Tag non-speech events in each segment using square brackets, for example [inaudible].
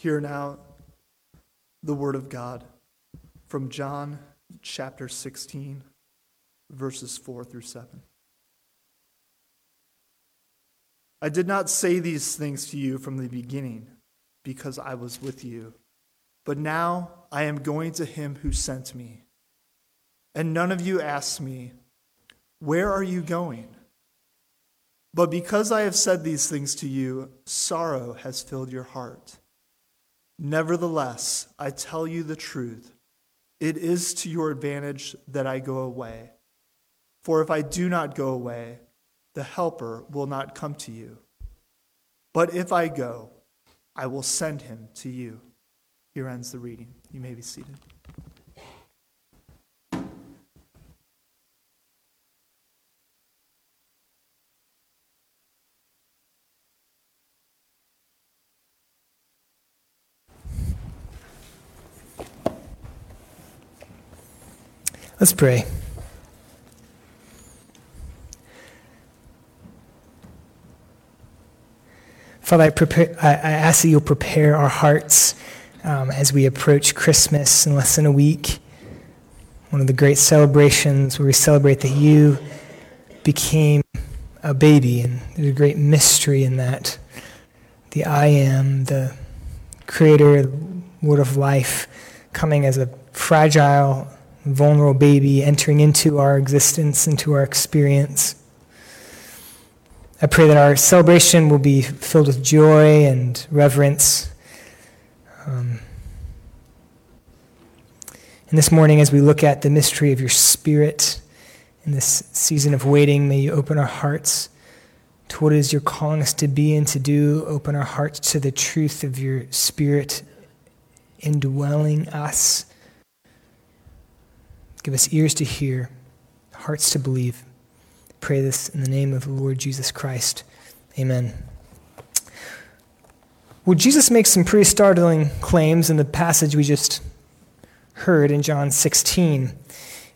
Hear now the word of God from John chapter 16, verses 4 through 7. I did not say these things to you from the beginning because I was with you, but now I am going to him who sent me. And none of you asked me, Where are you going? But because I have said these things to you, sorrow has filled your heart. Nevertheless, I tell you the truth. It is to your advantage that I go away. For if I do not go away, the Helper will not come to you. But if I go, I will send him to you. Here ends the reading. You may be seated. Let's pray. Father, I, prepare, I, ask that you'll prepare our hearts um, as we approach Christmas in less than a week. One of the great celebrations where we celebrate that you became a baby, and there's a great mystery in that. The I am, the creator, the word of life, coming as a fragile, vulnerable baby entering into our existence, into our experience. I pray that our celebration will be filled with joy and reverence. Um, and this morning, as we look at the mystery of your Spirit in this season of waiting, may you open our hearts to what it is you're calling us to be and to do. Open our hearts to the truth of your Spirit indwelling us Give us ears to hear, hearts to believe. Pray this in the name of the Lord Jesus Christ. Amen. Well, Jesus makes some pretty startling claims in the passage we just heard in John 16.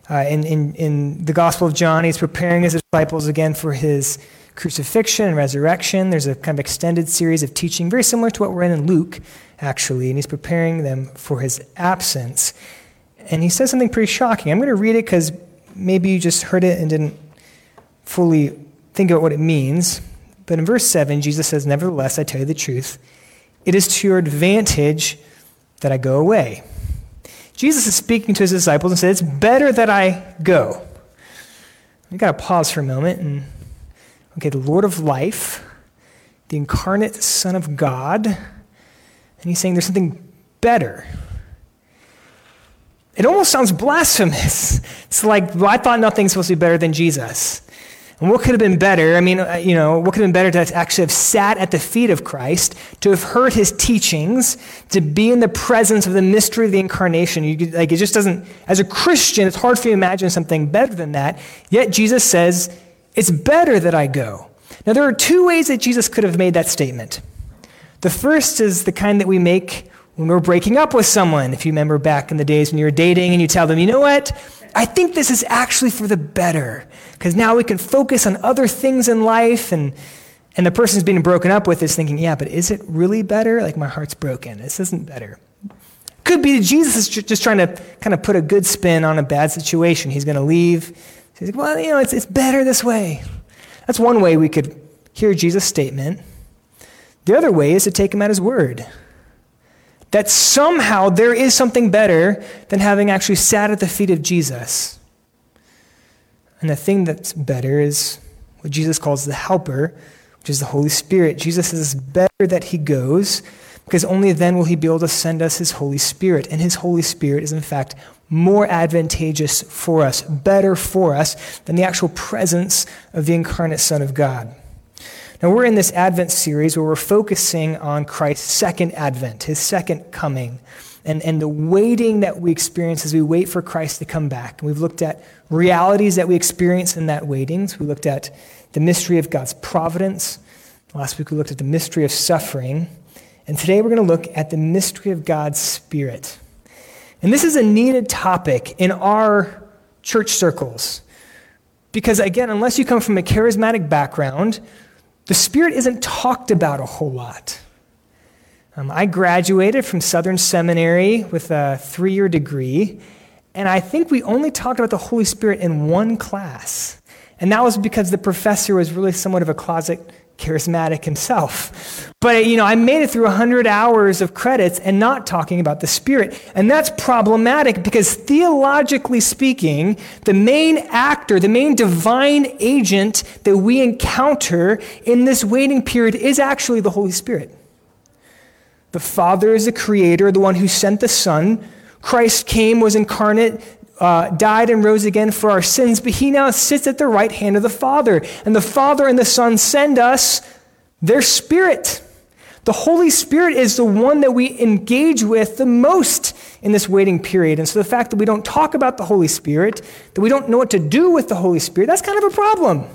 Uh, in, in, in the Gospel of John, he's preparing his disciples again for his crucifixion and resurrection. There's a kind of extended series of teaching, very similar to what we're in in Luke, actually, and he's preparing them for his absence and he says something pretty shocking. I'm going to read it because maybe you just heard it and didn't fully think about what it means. But in verse 7, Jesus says, Nevertheless, I tell you the truth, it is to your advantage that I go away. Jesus is speaking to his disciples and says, It's better that I go. We've got to pause for a moment and, okay, the Lord of life, the incarnate Son of God, and he's saying there's something better. It almost sounds blasphemous. [laughs] It's like, well, I thought nothing's supposed to be better than Jesus. And what could have been better? I mean, uh, you know, what could have been better to actually have sat at the feet of Christ, to have heard his teachings, to be in the presence of the mystery of the incarnation? You, like, it just doesn't, as a Christian, it's hard for you to imagine something better than that. Yet Jesus says, it's better that I go. Now, there are two ways that Jesus could have made that statement. The first is the kind that we make when we're breaking up with someone, if you remember back in the days when you were dating and you tell them, you know what? I think this is actually for the better because now we can focus on other things in life and and the person's being broken up with is thinking, yeah, but is it really better? Like my heart's broken. This isn't better. Could be that Jesus is just trying to kind of put a good spin on a bad situation. He's going to leave. he's like, well, you know, it's, it's better this way. That's one way we could hear Jesus' statement. The other way is to take him at his word that somehow there is something better than having actually sat at the feet of Jesus. And the thing that's better is what Jesus calls the helper, which is the Holy Spirit. Jesus says it's better that he goes because only then will he be able to send us his Holy Spirit. And his Holy Spirit is, in fact, more advantageous for us, better for us than the actual presence of the incarnate Son of God. Now, we're in this Advent series where we're focusing on Christ's second advent, his second coming, and, and the waiting that we experience as we wait for Christ to come back. And we've looked at realities that we experience in that waiting. So we looked at the mystery of God's providence. Last week we looked at the mystery of suffering. And today we're going to look at the mystery of God's Spirit. And this is a needed topic in our church circles. Because, again, unless you come from a charismatic background, the Spirit isn't talked about a whole lot. Um, I graduated from Southern Seminary with a three year degree, and I think we only talked about the Holy Spirit in one class. And that was because the professor was really somewhat of a closet charismatic himself. But, you know, I made it through 100 hours of credits and not talking about the Spirit. And that's problematic because theologically speaking, the main actor, the main divine agent that we encounter in this waiting period is actually the Holy Spirit. The Father is the creator, the one who sent the Son. Christ came, was incarnate, uh, died, and rose again for our sins, but he now sits at the right hand of the Father. And the Father and the Son send us their Spirit. The Holy Spirit is the one that we engage with the most in this waiting period. And so the fact that we don't talk about the Holy Spirit, that we don't know what to do with the Holy Spirit, that's kind of a problem.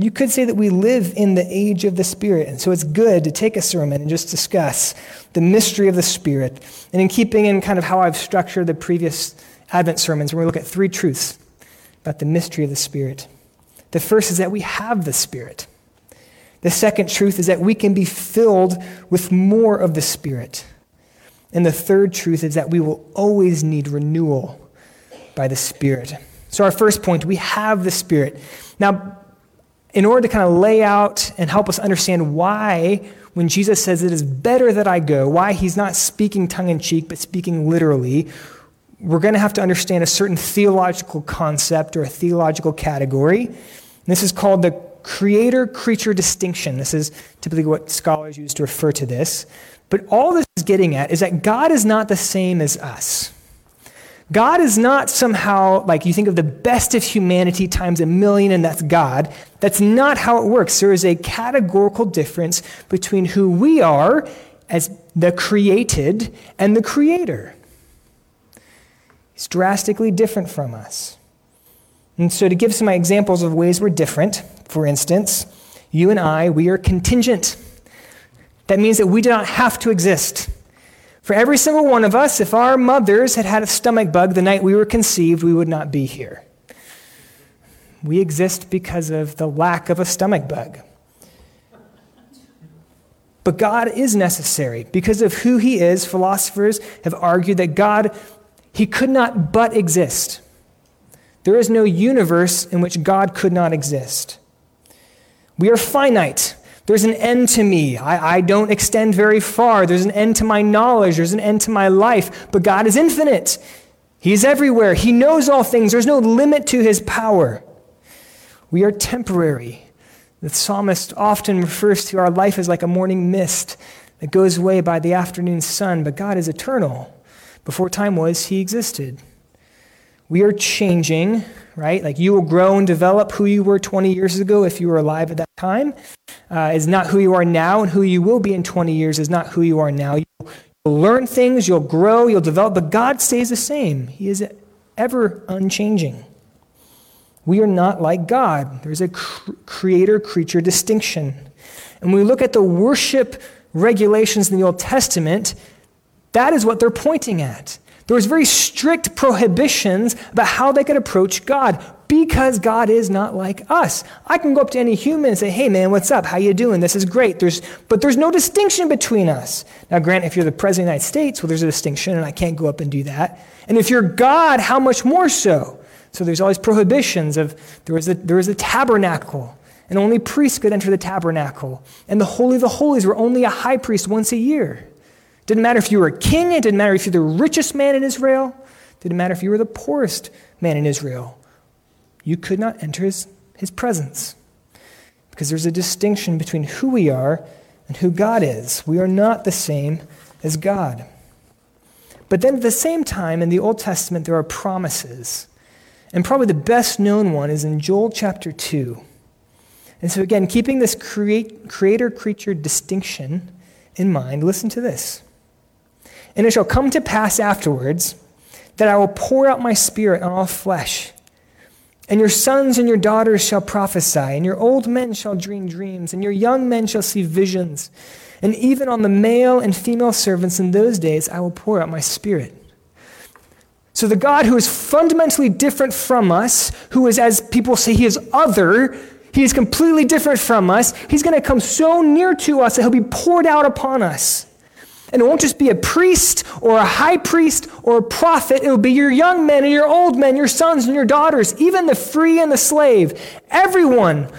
You could say that we live in the age of the Spirit, and so it's good to take a sermon and just discuss the mystery of the Spirit. And in keeping in kind of how I've structured the previous Advent sermons, we're going to look at three truths about the mystery of the Spirit. The first is that we have the Spirit. The second truth is that we can be filled with more of the Spirit. And the third truth is that we will always need renewal by the Spirit. So, our first point, we have the Spirit. Now, in order to kind of lay out and help us understand why, when Jesus says it is better that I go, why he's not speaking tongue in cheek, but speaking literally, we're going to have to understand a certain theological concept or a theological category. And this is called the creator creature distinction. This is typically what scholars use to refer to this. But all this is getting at is that God is not the same as us. God is not somehow like you think of the best of humanity times a million and that's God. That's not how it works. There is a categorical difference between who we are as the created and the creator. He's drastically different from us. And so, to give some examples of ways we're different, for instance, you and I, we are contingent. That means that we do not have to exist. For every single one of us, if our mothers had had a stomach bug the night we were conceived, we would not be here. We exist because of the lack of a stomach bug. But God is necessary. Because of who He is, philosophers have argued that God, He could not but exist. There is no universe in which God could not exist. We are finite. There's an end to me. I, I don't extend very far. There's an end to my knowledge. There's an end to my life. But God is infinite. He's everywhere. He knows all things. There's no limit to his power. We are temporary. The psalmist often refers to our life as like a morning mist that goes away by the afternoon sun, but God is eternal. Before time was, he existed. We are changing, right? Like you will grow and develop who you were 20 years ago if you were alive at that time. Uh, is not who you are now, and who you will be in 20 years is not who you are now. You'll, you'll learn things, you'll grow, you'll develop, but God stays the same. He is ever unchanging. We are not like God. There's a cr- creator creature distinction. And when we look at the worship regulations in the Old Testament, that is what they're pointing at. There was very strict prohibitions about how they could approach God because God is not like us. I can go up to any human and say, "Hey man, what's up? How you doing? This is great." There's but there's no distinction between us. Now, grant if you're the president of the United States, well there's a distinction and I can't go up and do that. And if you're God, how much more so? So there's always prohibitions of there was a there was a tabernacle and only priests could enter the tabernacle. And the holy of the holies were only a high priest once a year. Didn't matter if you were a king, it didn't matter if you're the richest man in Israel, didn't matter if you were the poorest man in Israel. You could not enter his, his presence. Because there's a distinction between who we are and who God is. We are not the same as God. But then at the same time, in the Old Testament, there are promises. And probably the best known one is in Joel chapter 2. And so, again, keeping this create, creator creature distinction in mind, listen to this. And it shall come to pass afterwards that I will pour out my spirit on all flesh. And your sons and your daughters shall prophesy, and your old men shall dream dreams, and your young men shall see visions. And even on the male and female servants in those days I will pour out my spirit. So, the God who is fundamentally different from us, who is, as people say, he is other, He is completely different from us. He's going to come so near to us that he'll be poured out upon us. And it won't just be a priest or a high priest or a prophet. It will be your young men and your old men, your sons and your daughters, even the free and the slave. Everyone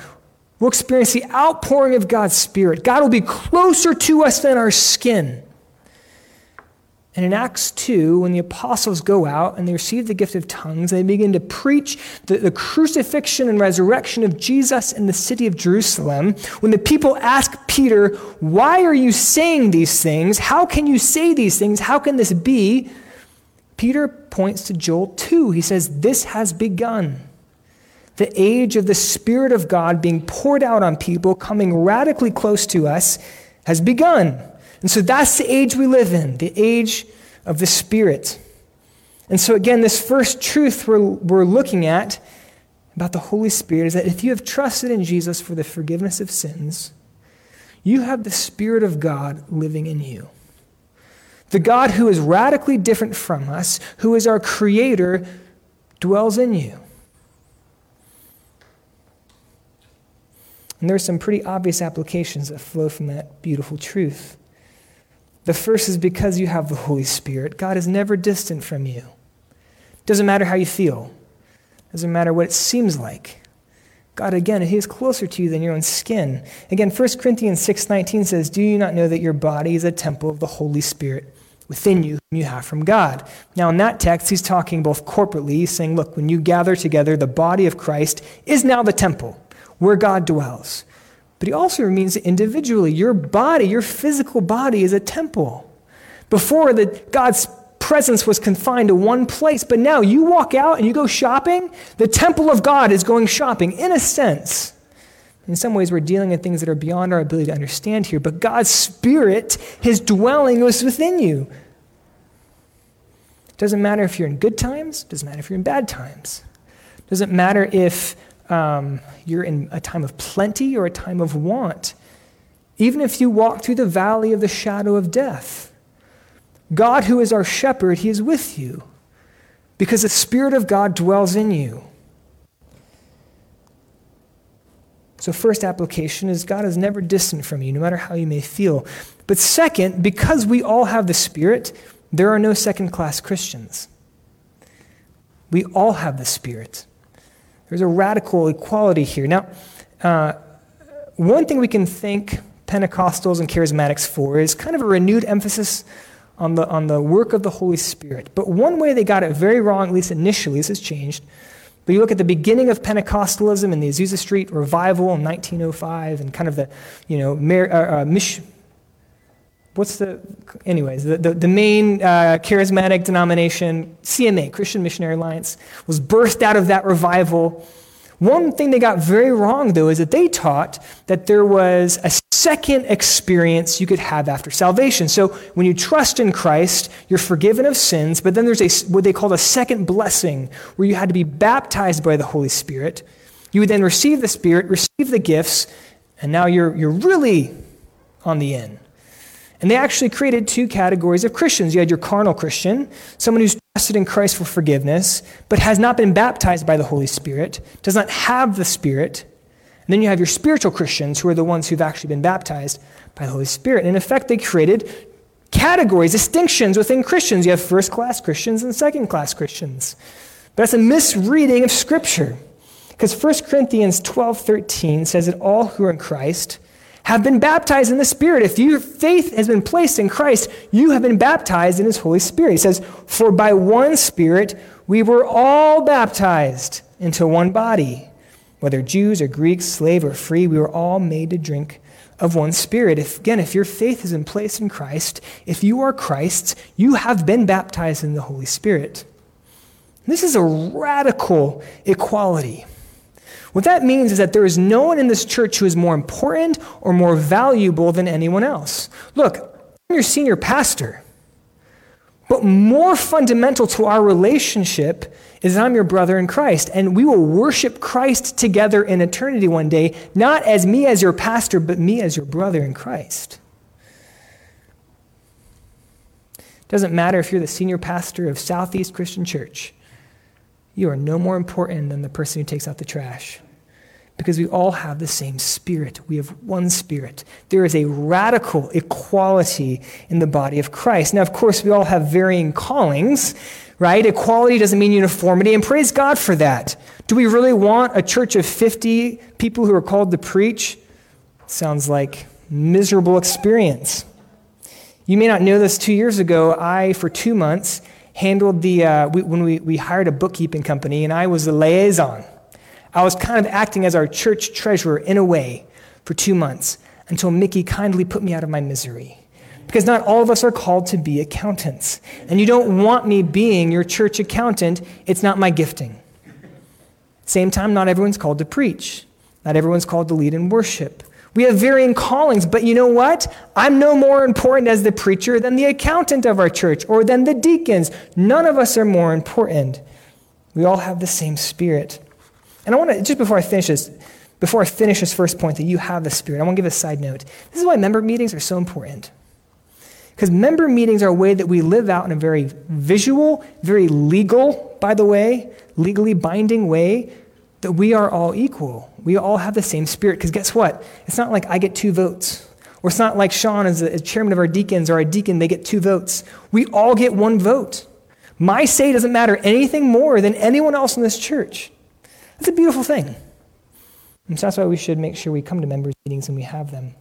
will experience the outpouring of God's Spirit. God will be closer to us than our skin. And in Acts 2, when the apostles go out and they receive the gift of tongues, they begin to preach the, the, crucifixion and resurrection of Jesus in the city of Jerusalem. When the people ask Peter, Why are you saying these things? How can you say these things? How can this be? Peter points to Joel 2. He says, This has begun. The age of the Spirit of God being poured out on people, coming radically close to us, has begun. And so that's the age we live in, the age of the Spirit. And so, again, this first truth we're, we're looking at about the Holy Spirit is that if you have trusted in Jesus for the forgiveness of sins, you have the Spirit of God living in you. The God who is radically different from us, who is our Creator, dwells in you. And there are some pretty obvious applications that flow from that beautiful truth. The first is because you have the Holy Spirit. God is never distant from you. Doesn't matter how you feel. Doesn't matter what it seems like. God again, he is closer to you than your own skin. Again, 1 Corinthians 6:19 says, "Do you not know that your body is a temple of the Holy Spirit within you whom you have from God?" Now in that text, he's talking both corporately, saying, "Look, when you gather together, the body of Christ is now the temple where God dwells." But he also means individually. Your body, your physical body, is a temple. Before, the, God's presence was confined to one place, but now you walk out and you go shopping, the temple of God is going shopping, in a sense. In some ways, we're dealing with things that are beyond our ability to understand here, but God's Spirit, His dwelling, was within you. It Doesn't matter if you're in good times, doesn't matter if you're in bad times. It Doesn't matter if um, you're in a time of plenty or a time of want. Even if you walk through the valley of the shadow of death, God, who is our shepherd, He is with you because the Spirit of God dwells in you. So, first application is God is never distant from you, no matter how you may feel. But second, because we all have the Spirit, there are no second class Christians. We all have the Spirit. There's a radical equality here. Now, uh, one thing we can thank Pentecostals and charismatics for is kind of a renewed emphasis on the, on the work of the Holy Spirit. But one way they got it very wrong, at least initially, this has changed. But you look at the beginning of Pentecostalism and the Azusa Street revival in 1905 and kind of the, you know, Mar- uh, uh, what's the, anyways, the, the, the main uh, charismatic denomination, CMA, Christian Missionary Alliance, was birthed out of that revival. One thing they got very wrong, though, is that they taught that there was a second experience you could have after salvation. So when you trust in Christ, you're forgiven of sins, but then there's a, what they call a second blessing, where you had to be baptized by the Holy Spirit. You would then receive the Spirit, receive the gifts, and now you're, you're really on the in. And they actually created two categories of Christians. You had your carnal Christian, someone who's trusted in Christ for forgiveness, but has not been baptized by the Holy Spirit, does not have the Spirit. And then you have your spiritual Christians, who are the ones who've actually been baptized by the Holy Spirit. And in effect, they created categories, distinctions within Christians. You have first class Christians and second class Christians. But that's a misreading of Scripture. Because 1 Corinthians 12 13 says that all who are in Christ, have been baptized in the Spirit. If your faith has been placed in Christ, you have been baptized in His Holy Spirit. He says, For by one Spirit we were all baptized into one body. Whether Jews or Greeks, slave or free, we were all made to drink of one Spirit. If, again, if your faith is in place in Christ, if you are Christ's, you have been baptized in the Holy Spirit. This is a radical equality. What that means is that there is no one in this church who is more important or more valuable than anyone else. Look, I'm your senior pastor. But more fundamental to our relationship is that I'm your brother in Christ, and we will worship Christ together in eternity one day, not as me as your pastor, but me as your brother in Christ. It Doesn't matter if you're the senior pastor of Southeast Christian Church. You are no more important than the person who takes out the trash. because we all have the same spirit. We have one spirit. There is a radical equality in the body of Christ. Now, of course, we all have varying callings, right? Equality doesn't mean uniformity, and praise God for that. Do we really want a church of 50 people who are called to preach? Sounds like miserable experience. You may not know this two years ago, I, for two months, handled the, uh, we, when we, we hired a bookkeeping company, and I was the liaison I was kind of acting as our church treasurer in a way for two months until Mickey kindly put me out of my misery. Because not all of us are called to be accountants. And you don't want me being your church accountant, it's not my gifting. Same time, not everyone's called to preach, not everyone's called to lead in worship. We have varying callings, but you know what? I'm no more important as the preacher than the accountant of our church or than the deacons. None of us are more important. We all have the same spirit. And I want to, just before I finish this, before I finish this first point that you have the Spirit, I want to give a side note. This is why member meetings are so important. Because member meetings are a way that we live out in a very visual, very legal, by the way, legally binding way that we are all equal. We all have the same spirit. Because guess what? It's not like I get two votes. Or it's not like Sean, as the chairman of our deacons, or our deacon, they get two votes. We all get one vote. My say doesn't matter anything more than anyone else in this church. That's a beautiful thing. And so that's why we should make sure we come to members' meetings and we have them.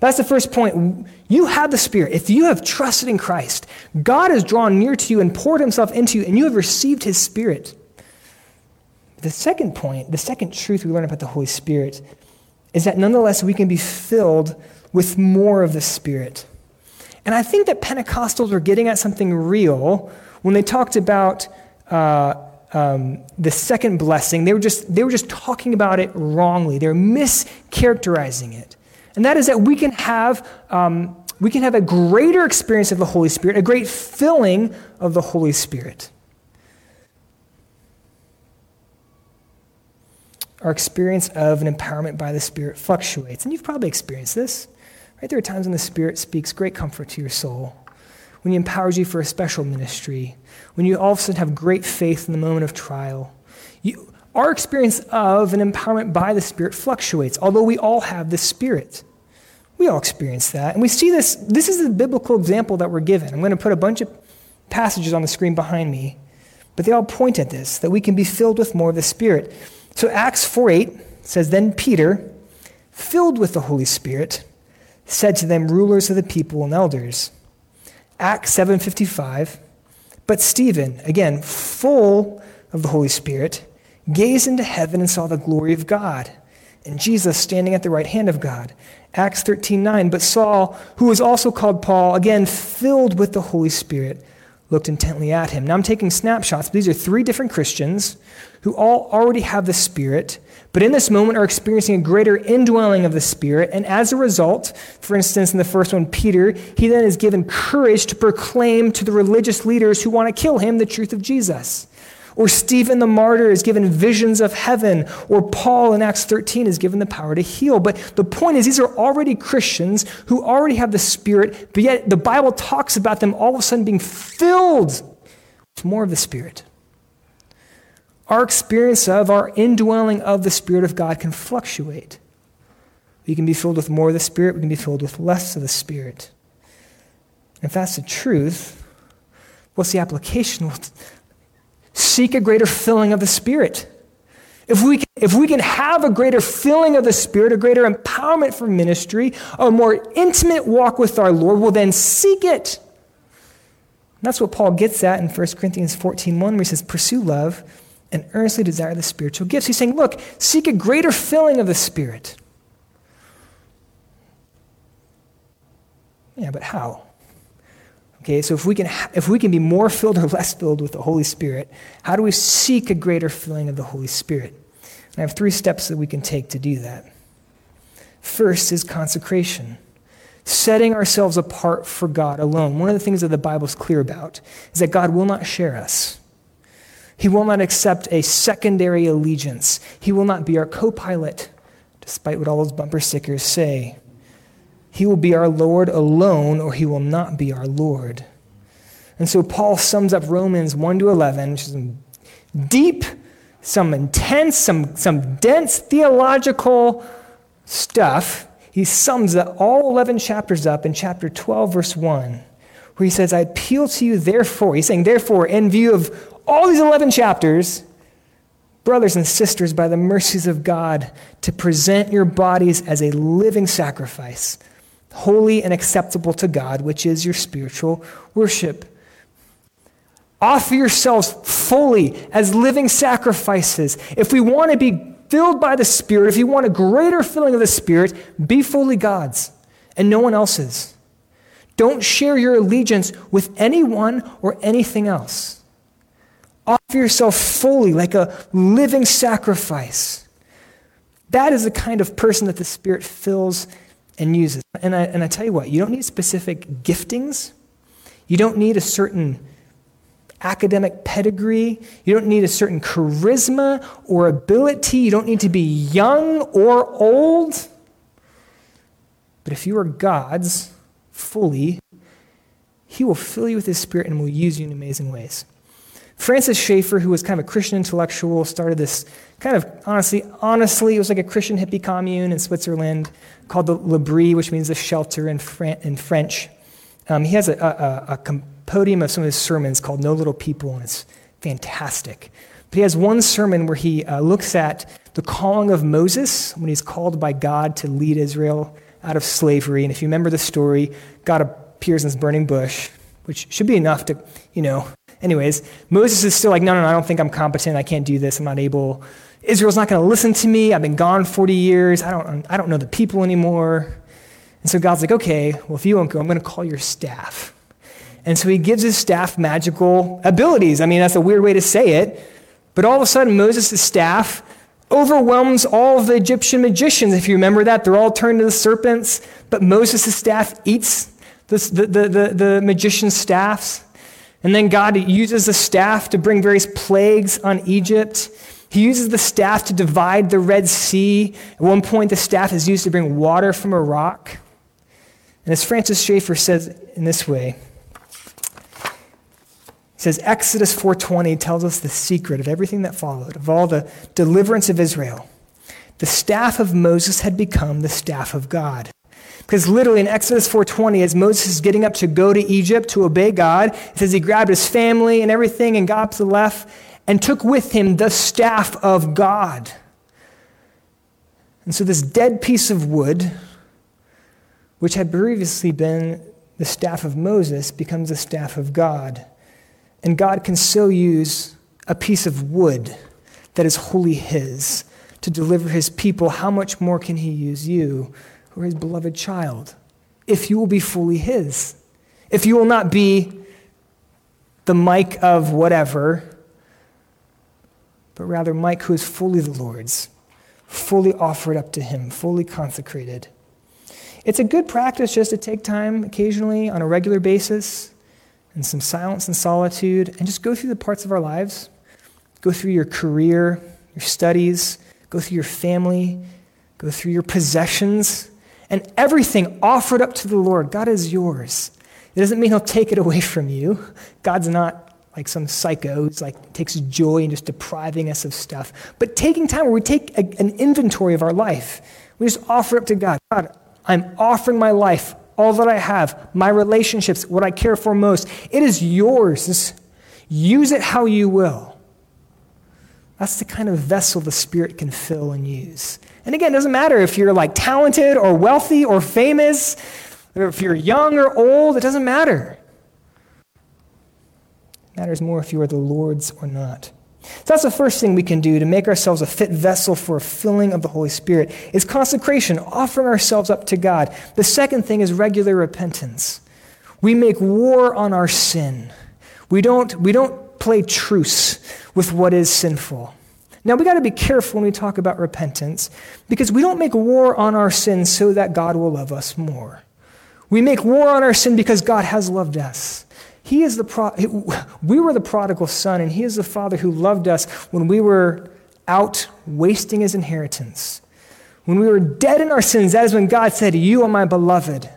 That's the first point. You have the Spirit. If you have trusted in Christ, God has drawn near to you and poured himself into you, and you have received his Spirit. The second point, the second truth we learn about the Holy Spirit, is that nonetheless we can be filled with more of the Spirit. And I think that Pentecostals were getting at something real when they talked about. Uh, um, the second blessing, they were, just, they were just talking about it wrongly. They're mischaracterizing it. And that is that we can have, um, we can have a greater experience of the Holy Spirit, a great filling of the Holy Spirit. Our experience of an empowerment by the Spirit fluctuates. And you've probably experienced this. Right? There are times when the Spirit speaks great comfort to your soul when He empowers you for a special ministry, when you all of a sudden have great faith in the moment of trial. You, our experience of an empowerment by the Spirit fluctuates, although we all have the Spirit. We all experience that. And we see this. This is the biblical example that we're given. I'm going to put a bunch of passages on the screen behind me, but they all point at this that we can be filled with more of the Spirit. So Acts 4 8 says, Then Peter, filled with the Holy Spirit, said to them, rulers of the people and elders, Acts 7:55. But Stephen, again, full of the Holy Spirit, gazed into heaven and saw the glory of God, and Jesus standing at the right hand of God. Acts 13:9. But Saul, who was also called Paul, again filled with the Holy Spirit, looked intently at him. Now I'm taking snapshots. These are three different Christians who all already have the Spirit, but in this moment are experiencing a greater indwelling of the Spirit. And as a result, for instance, in the first one, Peter, he then is given courage to proclaim to the religious leaders who want to kill him the truth of Jesus. Or Stephen the martyr is given visions of heaven. Or Paul in Acts 13 is given the power to heal. But the point is, these are already Christians who already have the Spirit, but yet the Bible talks about them all of a sudden being filled with more of the Spirit our experience of, our indwelling of the Spirit of God can fluctuate. We can be filled with more of the Spirit, we can be filled with less of the Spirit. If that's the truth, what's the application? [laughs] Seek a greater filling of the Spirit. If we, can, if we can have a greater filling of the Spirit, a greater empowerment for ministry, a more intimate walk with our Lord, we'll then seek it. And that's what Paul gets at in 1 Corinthians 14 1, where he says, Pursue love and earnestly desire the spiritual gifts. He's saying, look, seek a greater filling of the Spirit. Yeah, but how? Okay, so if we can if we can be more filled or less filled with the Holy Spirit, how do we seek a greater filling of the Holy Spirit? And I have three steps that we can take to do that. First is consecration. Setting ourselves apart for God alone. One of the things that the Bible is clear about is that God will not share us. He will not accept a secondary allegiance. He will not be our co pilot, despite what all those bumper stickers say. He will be our Lord alone, or he will not be our Lord. And so Paul sums up Romans 1 to 11, which is deep some intense, some, some dense theological stuff. He sums all 11 chapters up in chapter 12, verse 1, where he says, I appeal to you, therefore. He's saying, therefore, in view of all these 11 chapters, brothers and sisters, by the mercies of God, to present your bodies as a living sacrifice, holy and acceptable to God, which is your spiritual worship. Offer yourselves fully as living sacrifices. If we want to be filled by the Spirit, if you want a greater filling of the Spirit, be fully God's and no one else's. Don't share your allegiance with anyone or anything else. Offer yourself fully like a living sacrifice. That is the kind of person that the Spirit fills and uses. And I, and I tell you what, you don't need specific giftings. You don't need a certain academic pedigree. You don't need a certain charisma or ability. You don't need to be young or old. But if you are God's fully, He will fill you with His Spirit and will use you in amazing ways. Francis Schaeffer, who was kind of a Christian intellectual, started this kind of honestly, honestly, it was like a Christian hippie commune in Switzerland called the L'Abri, which means the shelter in, Fran- in French. Um, he has a, a, a, of some of his sermons called No Little People, and it's fantastic. But he has one sermon where he uh, looks at the calling of Moses when he's called by God to lead Israel out of slavery. And if you remember the story, God appears in this burning bush, which should be enough to, you know. Anyways, Moses is still like, no, no, no, I don't think I'm competent. I can't do this. I'm not able. Israel's not going to listen to me. I've been gone 40 years. I don't, I don't know the people anymore. And so God's like, okay, well, if you won't go, I'm going to call your staff. And so he gives his staff magical abilities. I mean, that's a weird way to say it. But all of a sudden, Moses' staff overwhelms all of the Egyptian magicians. If you remember that, they're all turned into serpents. But Moses' staff eats the, the, the, the magician's staffs. And then God uses the staff to bring various plagues on Egypt. He uses the staff to divide the Red Sea. At one point, the staff is used to bring water from a rock. And as Francis Schaeffer says in this way, he says Exodus 4:20 tells us the secret of everything that followed, of all the deliverance of Israel. The staff of Moses had become the staff of God. Because literally in Exodus 4:20, as Moses is getting up to go to Egypt to obey God, it says he grabbed his family and everything and got up to the left and took with him the staff of God. And so this dead piece of wood which had previously been the staff of Moses, becomes the staff of God. And God can so use a piece of wood that is wholly His to deliver His people. How much more can He use you, who are His beloved child, if you will be fully His? If you will not be the Mike of whatever, but rather Mike who is fully the Lord's, fully offered up to Him, fully consecrated. It's a good practice just to take time occasionally on a regular basis and some silence and solitude and just go through the parts of our lives. Go through your career, your studies, go through your family, go through your possessions, and everything offered up to the Lord. God is yours. It doesn't mean He'll take it away from you. God's not like some psycho who's like takes joy in just depriving us of stuff. But taking time where we take a, an inventory of our life, we just offer up to God. God, I'm offering my life, all that I have, my relationships, what I care for most. It is yours. Use it how you will. That's the kind of vessel the Spirit can fill and use. And again, it doesn't matter if you're like talented or wealthy or famous, or if you're young or old, it doesn't matter. It matters more if you are the Lord's or not. So that's the first thing we can do to make ourselves a fit vessel for a filling of the Holy Spirit is consecration, offering ourselves up to God. The second thing is regular repentance. We make war on our sin. We don't, we don't play truce with what is sinful. Now, we got to be careful when we talk about repentance because we don't make war on our sin so that God will love us more. We make war on our sin because God has loved us. He is the pro- we were the prodigal son, and He is the Father who loved us when we were out wasting His inheritance. When we were dead in our sins, that is when God said, You are my beloved.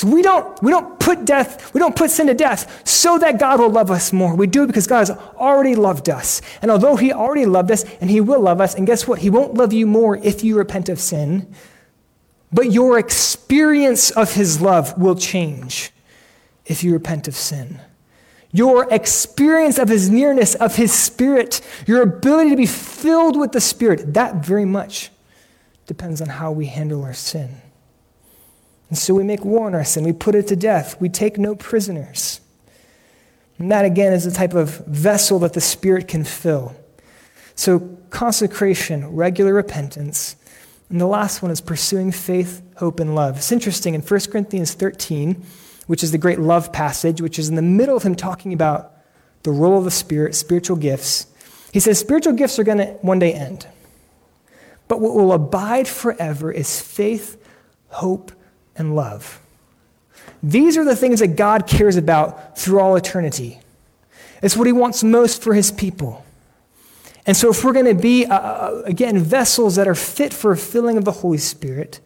So we don't, we don't put death, we don't put sin to death so that God will love us more. We do because God has already loved us. And although He already loved us and He will love us, and guess what? He won't love you more if you repent of sin, but your experience of His love will change if you repent of sin. Your experience of His nearness, of His Spirit, your ability to be filled with the Spirit, that very much depends on how we handle our sin. And so we make war on our sin. We put it to death. We take no prisoners. And that, again, is the type of vessel that the Spirit can fill. So, consecration, regular repentance. And the last one is pursuing faith, hope, and love. It's interesting in 1 Corinthians 13, which is the great love passage, which is in the middle of him talking about the role of the Spirit, spiritual gifts. He says spiritual gifts are going to one day end. But what will abide forever is faith, hope, and love. These are the things that God cares about through all eternity. It's what He wants most for His people. And so, if we're going to be, uh, uh, again, vessels that are fit for a filling of the Holy Spirit,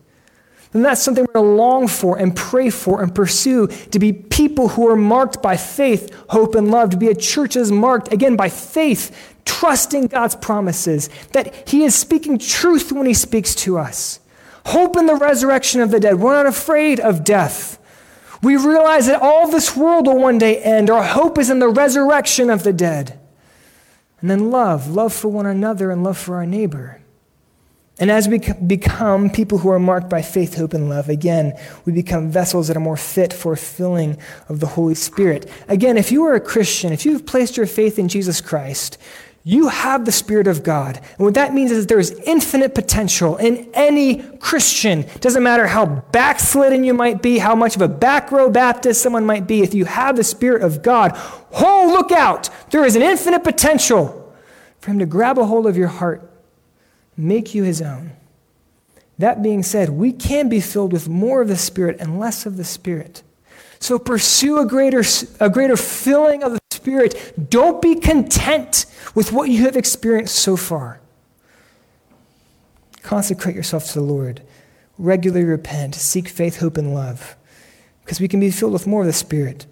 then that's something we're going to long for and pray for and pursue to be people who are marked by faith, hope, and love, to be a church that is marked, again, by faith, trusting God's promises, that He is speaking truth when He speaks to us. Hope in the resurrection of the dead. We're not afraid of death. We realize that all this world will one day end. Our hope is in the resurrection of the dead. And then love, love for one another and love for our neighbor. And as we become people who are marked by faith, hope, and love, again, we become vessels that are more fit for filling of the Holy Spirit. Again, if you are a Christian, if you've placed your faith in Jesus Christ, you have the Spirit of God. And what that means is that there is infinite potential in any Christian. Doesn't matter how backslidden you might be, how much of a back row Baptist someone might be, if you have the Spirit of God, oh, look out! There is an infinite potential for Him to grab a hold of your heart, make you His own. That being said, we can be filled with more of the Spirit and less of the Spirit. So pursue a greater, a greater filling of the Spirit. Don't be content with what you have experienced so far. Consecrate yourself to the Lord. Regularly repent. Seek faith, hope, and love. Because we can be filled with more of the Spirit.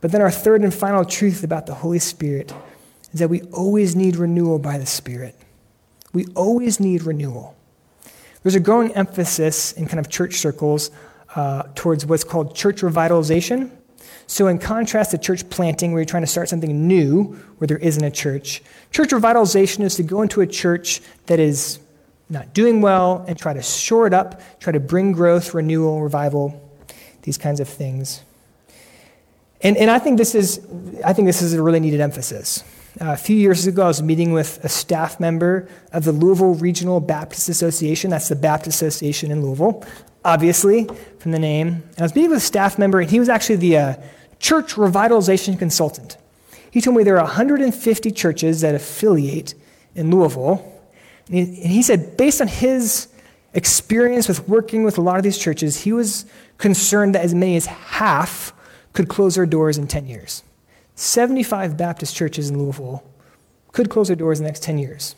But then, our third and final truth about the Holy Spirit is that we always need renewal by the Spirit. We always need renewal. There's a growing emphasis in kind of church circles uh, towards what's called church revitalization. So, in contrast to church planting, where you're trying to start something new where there isn't a church, church revitalization is to go into a church that is not doing well and try to shore it up, try to bring growth, renewal, revival, these kinds of things. And, and I, think this is, I think this is a really needed emphasis. Uh, a few years ago, I was meeting with a staff member of the Louisville Regional Baptist Association. That's the Baptist Association in Louisville, obviously, from the name. And I was meeting with a staff member, and he was actually the uh, church revitalization consultant. He told me there are 150 churches that affiliate in Louisville. And he said, based on his experience with working with a lot of these churches, he was concerned that as many as half could close their doors in 10 years. 75 Baptist churches in Louisville could close their doors in the next 10 years.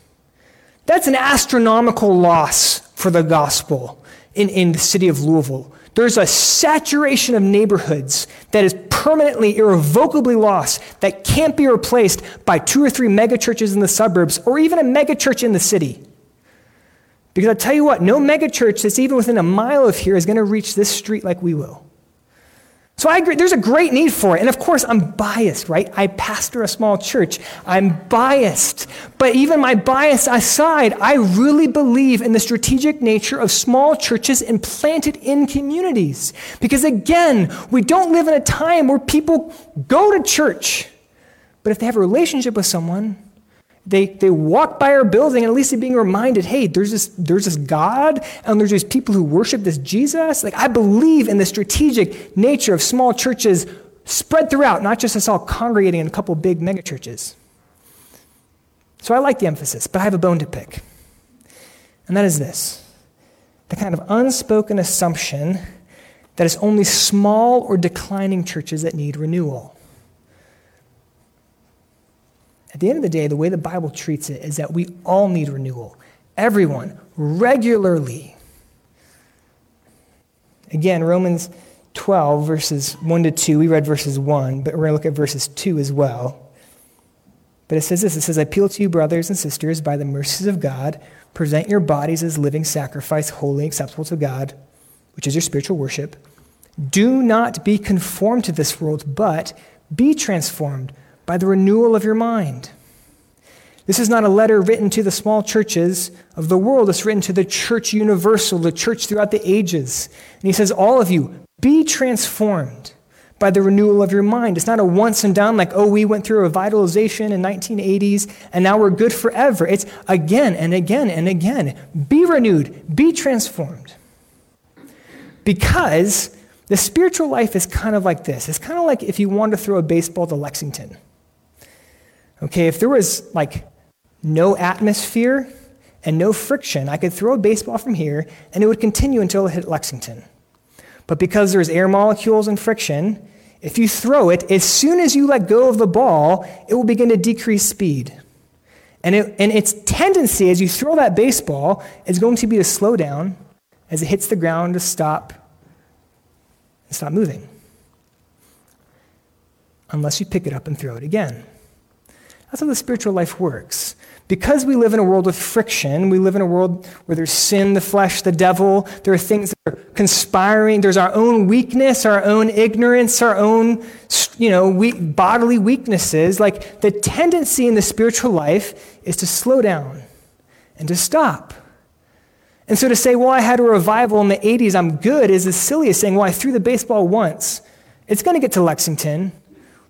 That's an astronomical loss for the gospel in, in the city of Louisville. There's a saturation of neighborhoods that is permanently, irrevocably lost, that can't be replaced by two or three megachurches in the suburbs or even a megachurch in the city. Because I tell you what, no megachurch that's even within a mile of here is going to reach this street like we will. So I agree, there's a great need for it. And of course, I'm biased, right? I pastor a small church. I'm biased. But even my bias aside, I really believe in the strategic nature of small churches implanted in communities. Because again, we don't live in a time where people go to church. But if they have a relationship with someone, they, they walk by our building and at least they're being reminded hey there's this, there's this god and there's these people who worship this jesus. Like i believe in the strategic nature of small churches spread throughout not just us all congregating in a couple big megachurches so i like the emphasis but i have a bone to pick. And that is this. The kind of unspoken assumption that it's only small or declining churches that need renewal at the end of the day, the way the Bible treats it is that we all need renewal. Everyone, regularly. Again, Romans 12, verses 1 to 2. We read verses 1, but we're going to look at verses 2 as well. But it says this it says, I appeal to you, brothers and sisters, by the mercies of God, present your bodies as living sacrifice, holy, acceptable to God, which is your spiritual worship. Do not be conformed to this world, but be transformed by the renewal of your mind. This is not a letter written to the small churches of the world. It's written to the church universal, the church throughout the ages. And he says, All of you, be transformed by the renewal of your mind. It's not a once and done, like, oh, we went through a revitalization in 1980s and now we're good forever. It's again and again and again. Be renewed, be transformed. Because the spiritual life is kind of like this. It's kind of like if you wanted to throw a baseball to Lexington. Okay, if there was like no atmosphere and no friction, I could throw a baseball from here and it would continue until it hit Lexington. But because there's air molecules and friction, if you throw it, as soon as you let go of the ball, it will begin to decrease speed. And, it, and its tendency as you throw that baseball is going to be to slow down as it hits the ground to stop and stop moving. Unless you pick it up and throw it again. That's how the spiritual life works. Because we live in a world with friction, we live in a world where there's sin, the flesh, the devil, there are things that are conspiring, there's our own weakness, our own ignorance, our own you know, weak, bodily weaknesses. Like the tendency in the spiritual life is to slow down and to stop. And so to say, well, I had a revival in the 80s, I'm good, is as silly as saying, well, I threw the baseball once. It's going to get to Lexington.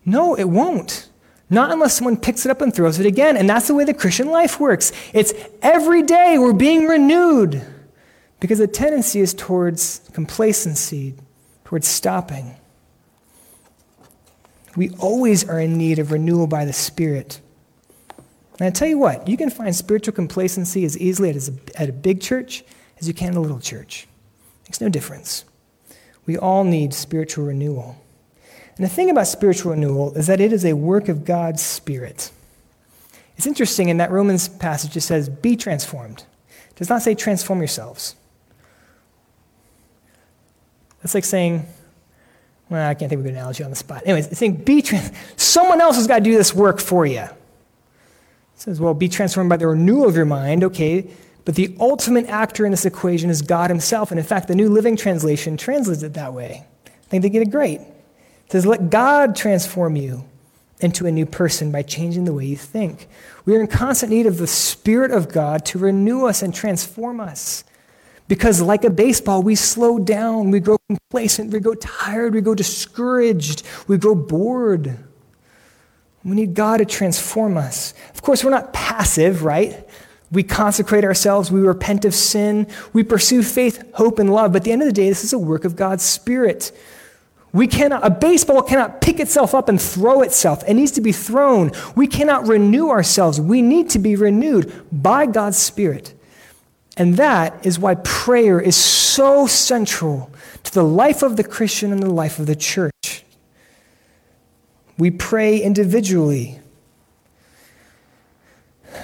No, it won't. Not unless someone picks it up and throws it again. And that's the way the Christian life works. It's every day we're being renewed because the tendency is towards complacency, towards stopping. We always are in need of renewal by the Spirit. And I tell you what, you can find spiritual complacency as easily at a, at a big church as you can at a little church. Makes no difference. We all need spiritual renewal. And the thing about spiritual renewal is that it is a work of God's Spirit. It's interesting in that Romans passage, it says, be transformed. It does not say transform yourselves. That's like saying, well, I can't think of a good analogy on the spot. Anyways, it's saying be trans- someone else has got to do this work for you. It says, well, be transformed by the renewal of your mind, okay, but the ultimate actor in this equation is God Himself. And in fact, the New Living Translation translates it that way. I think they get it great says, Let God transform you into a new person by changing the way you think. We are in constant need of the Spirit of God to renew us and transform us. Because, like a baseball, we slow down, we grow complacent, we grow tired, we grow discouraged, we grow bored. We need God to transform us. Of course, we're not passive, right? We consecrate ourselves, we repent of sin, we pursue faith, hope, and love. But at the end of the day, this is a work of God's Spirit. We cannot, a baseball cannot pick itself up and throw itself. It needs to be thrown. We cannot renew ourselves. We need to be renewed by God's Spirit. And that is why prayer is so central to the life of the Christian and the life of the church. We pray individually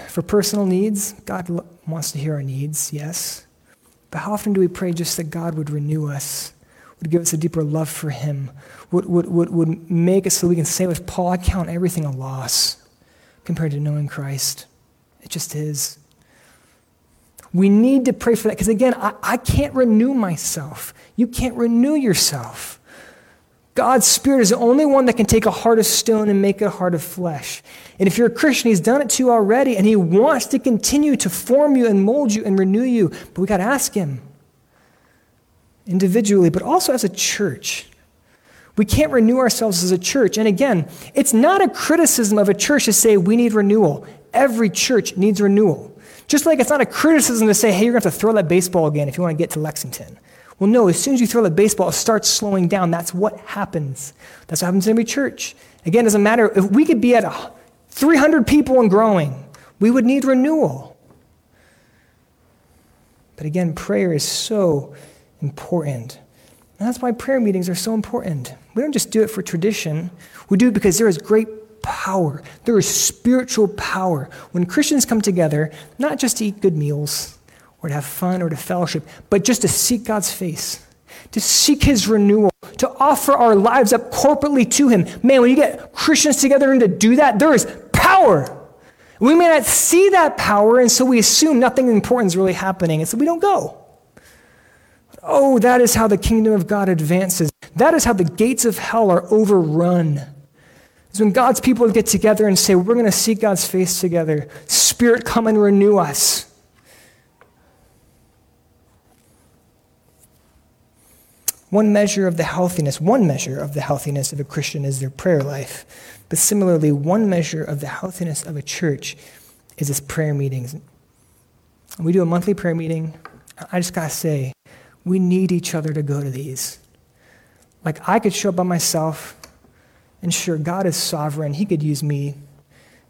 for personal needs. God wants to hear our needs, yes. But how often do we pray just that God would renew us? Would give us a deeper love for Him, would, would, would, would make us so we can say with Paul, I count everything a loss compared to knowing Christ. It just is. We need to pray for that because, again, I, I can't renew myself. You can't renew yourself. God's Spirit is the only one that can take a heart of stone and make it a heart of flesh. And if you're a Christian, He's done it to you already, and He wants to continue to form you and mold you and renew you. But we got to ask Him individually, but also as a church. We can't renew ourselves as a church. And again, it's not a criticism of a church to say we need renewal. Every church needs renewal. Just like it's not a criticism to say, hey, you're going to have to throw that baseball again if you want to get to Lexington. Well, no, as soon as you throw the baseball, it starts slowing down. That's what happens. That's what happens in every church. Again, it doesn't matter. If we could be at 300 people and growing, we would need renewal. But again, prayer is so important. And that's why prayer meetings are so important. We don't just do it for tradition, we do it because there is great power. There is spiritual power. When Christians come together, not just to eat good meals or to have fun or to fellowship, but just to seek God's face, to seek his renewal, to offer our lives up corporately to him. Man, when you get Christians together and to do that, there is power. We may not see that power, and so we assume nothing important is really happening, and so we don't go. Oh, that is how the kingdom of God advances. That is how the gates of hell are overrun. It's when God's people get together and say, We're going to seek God's face together. Spirit, come and renew us. One measure of the healthiness, one measure of the healthiness of a Christian is their prayer life. But similarly, one measure of the healthiness of a church is its prayer meetings. We do a monthly prayer meeting. I just got to say, we need each other to go to these. Like, I could show up by myself, and sure, God is sovereign. He could use me.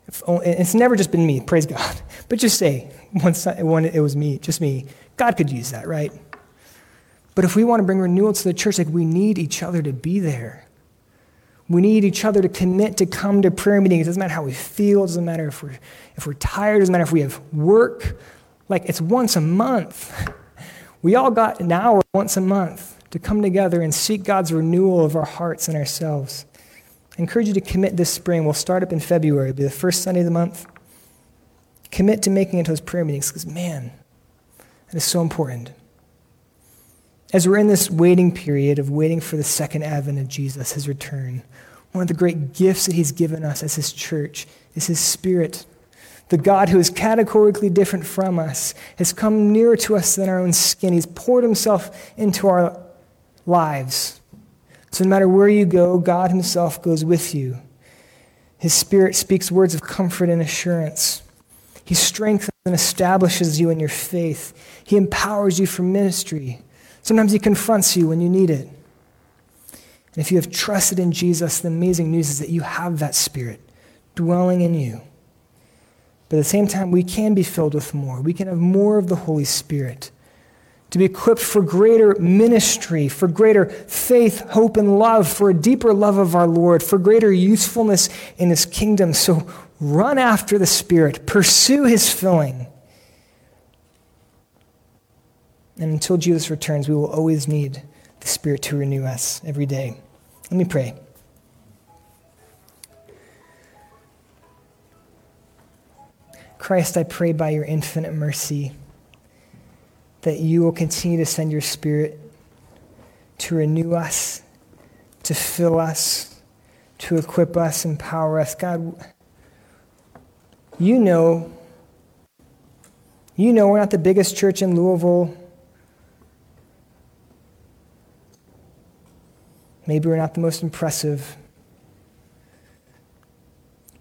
It's never just been me, praise God. [laughs] But just say, once when it was me, just me, God could use that, right? But if we want to bring renewal to the church, like we need each other to be there. We need each other to commit to come to prayer meetings. It doesn't matter how we feel, it doesn't matter if we're, if we're tired, it doesn't matter if we have work. Like it's once a month. We all got an hour once a month to come together and seek God's renewal of our hearts and ourselves. I encourage you to commit this spring. We'll start up in February, It'll be the first Sunday of the month. Commit to making it to those prayer meetings because, man, that is so important. As we're in this waiting period of waiting for the second advent of Jesus, his return, one of the great gifts that he's given us as his church is his spirit. The God who is categorically different from us has come nearer to us than our own skin. He's poured himself into our lives. So no matter where you go, God himself goes with you. His spirit speaks words of comfort and assurance. He strengthens and establishes you in your faith. He empowers you for ministry. Sometimes He confronts you when you need it. And if you have trusted in Jesus, the amazing news is that you have that Spirit dwelling in you. But at the same time, we can be filled with more. We can have more of the Holy Spirit to be equipped for greater ministry, for greater faith, hope, and love, for a deeper love of our Lord, for greater usefulness in His kingdom. So run after the Spirit, pursue His filling. And until Jesus returns, we will always need the Spirit to renew us every day. Let me pray. Christ, I pray by your infinite mercy that you will continue to send your Spirit to renew us, to fill us, to equip us, empower us. God, you know, you know we're not the biggest church in Louisville. Maybe we're not the most impressive,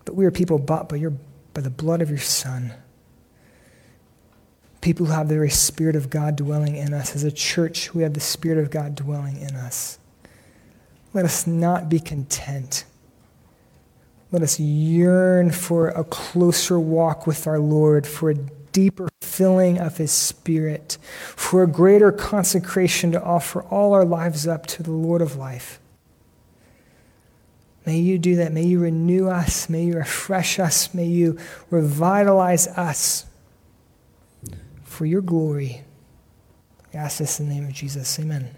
but we are people bought by, your, by the blood of your Son. People who have the very Spirit of God dwelling in us. As a church, we have the Spirit of God dwelling in us. Let us not be content. Let us yearn for a closer walk with our Lord, for a deeper filling of His Spirit, for a greater consecration to offer all our lives up to the Lord of life. May you do that. May you renew us. May you refresh us. May you revitalize us for your glory. I ask this in the name of Jesus. Amen.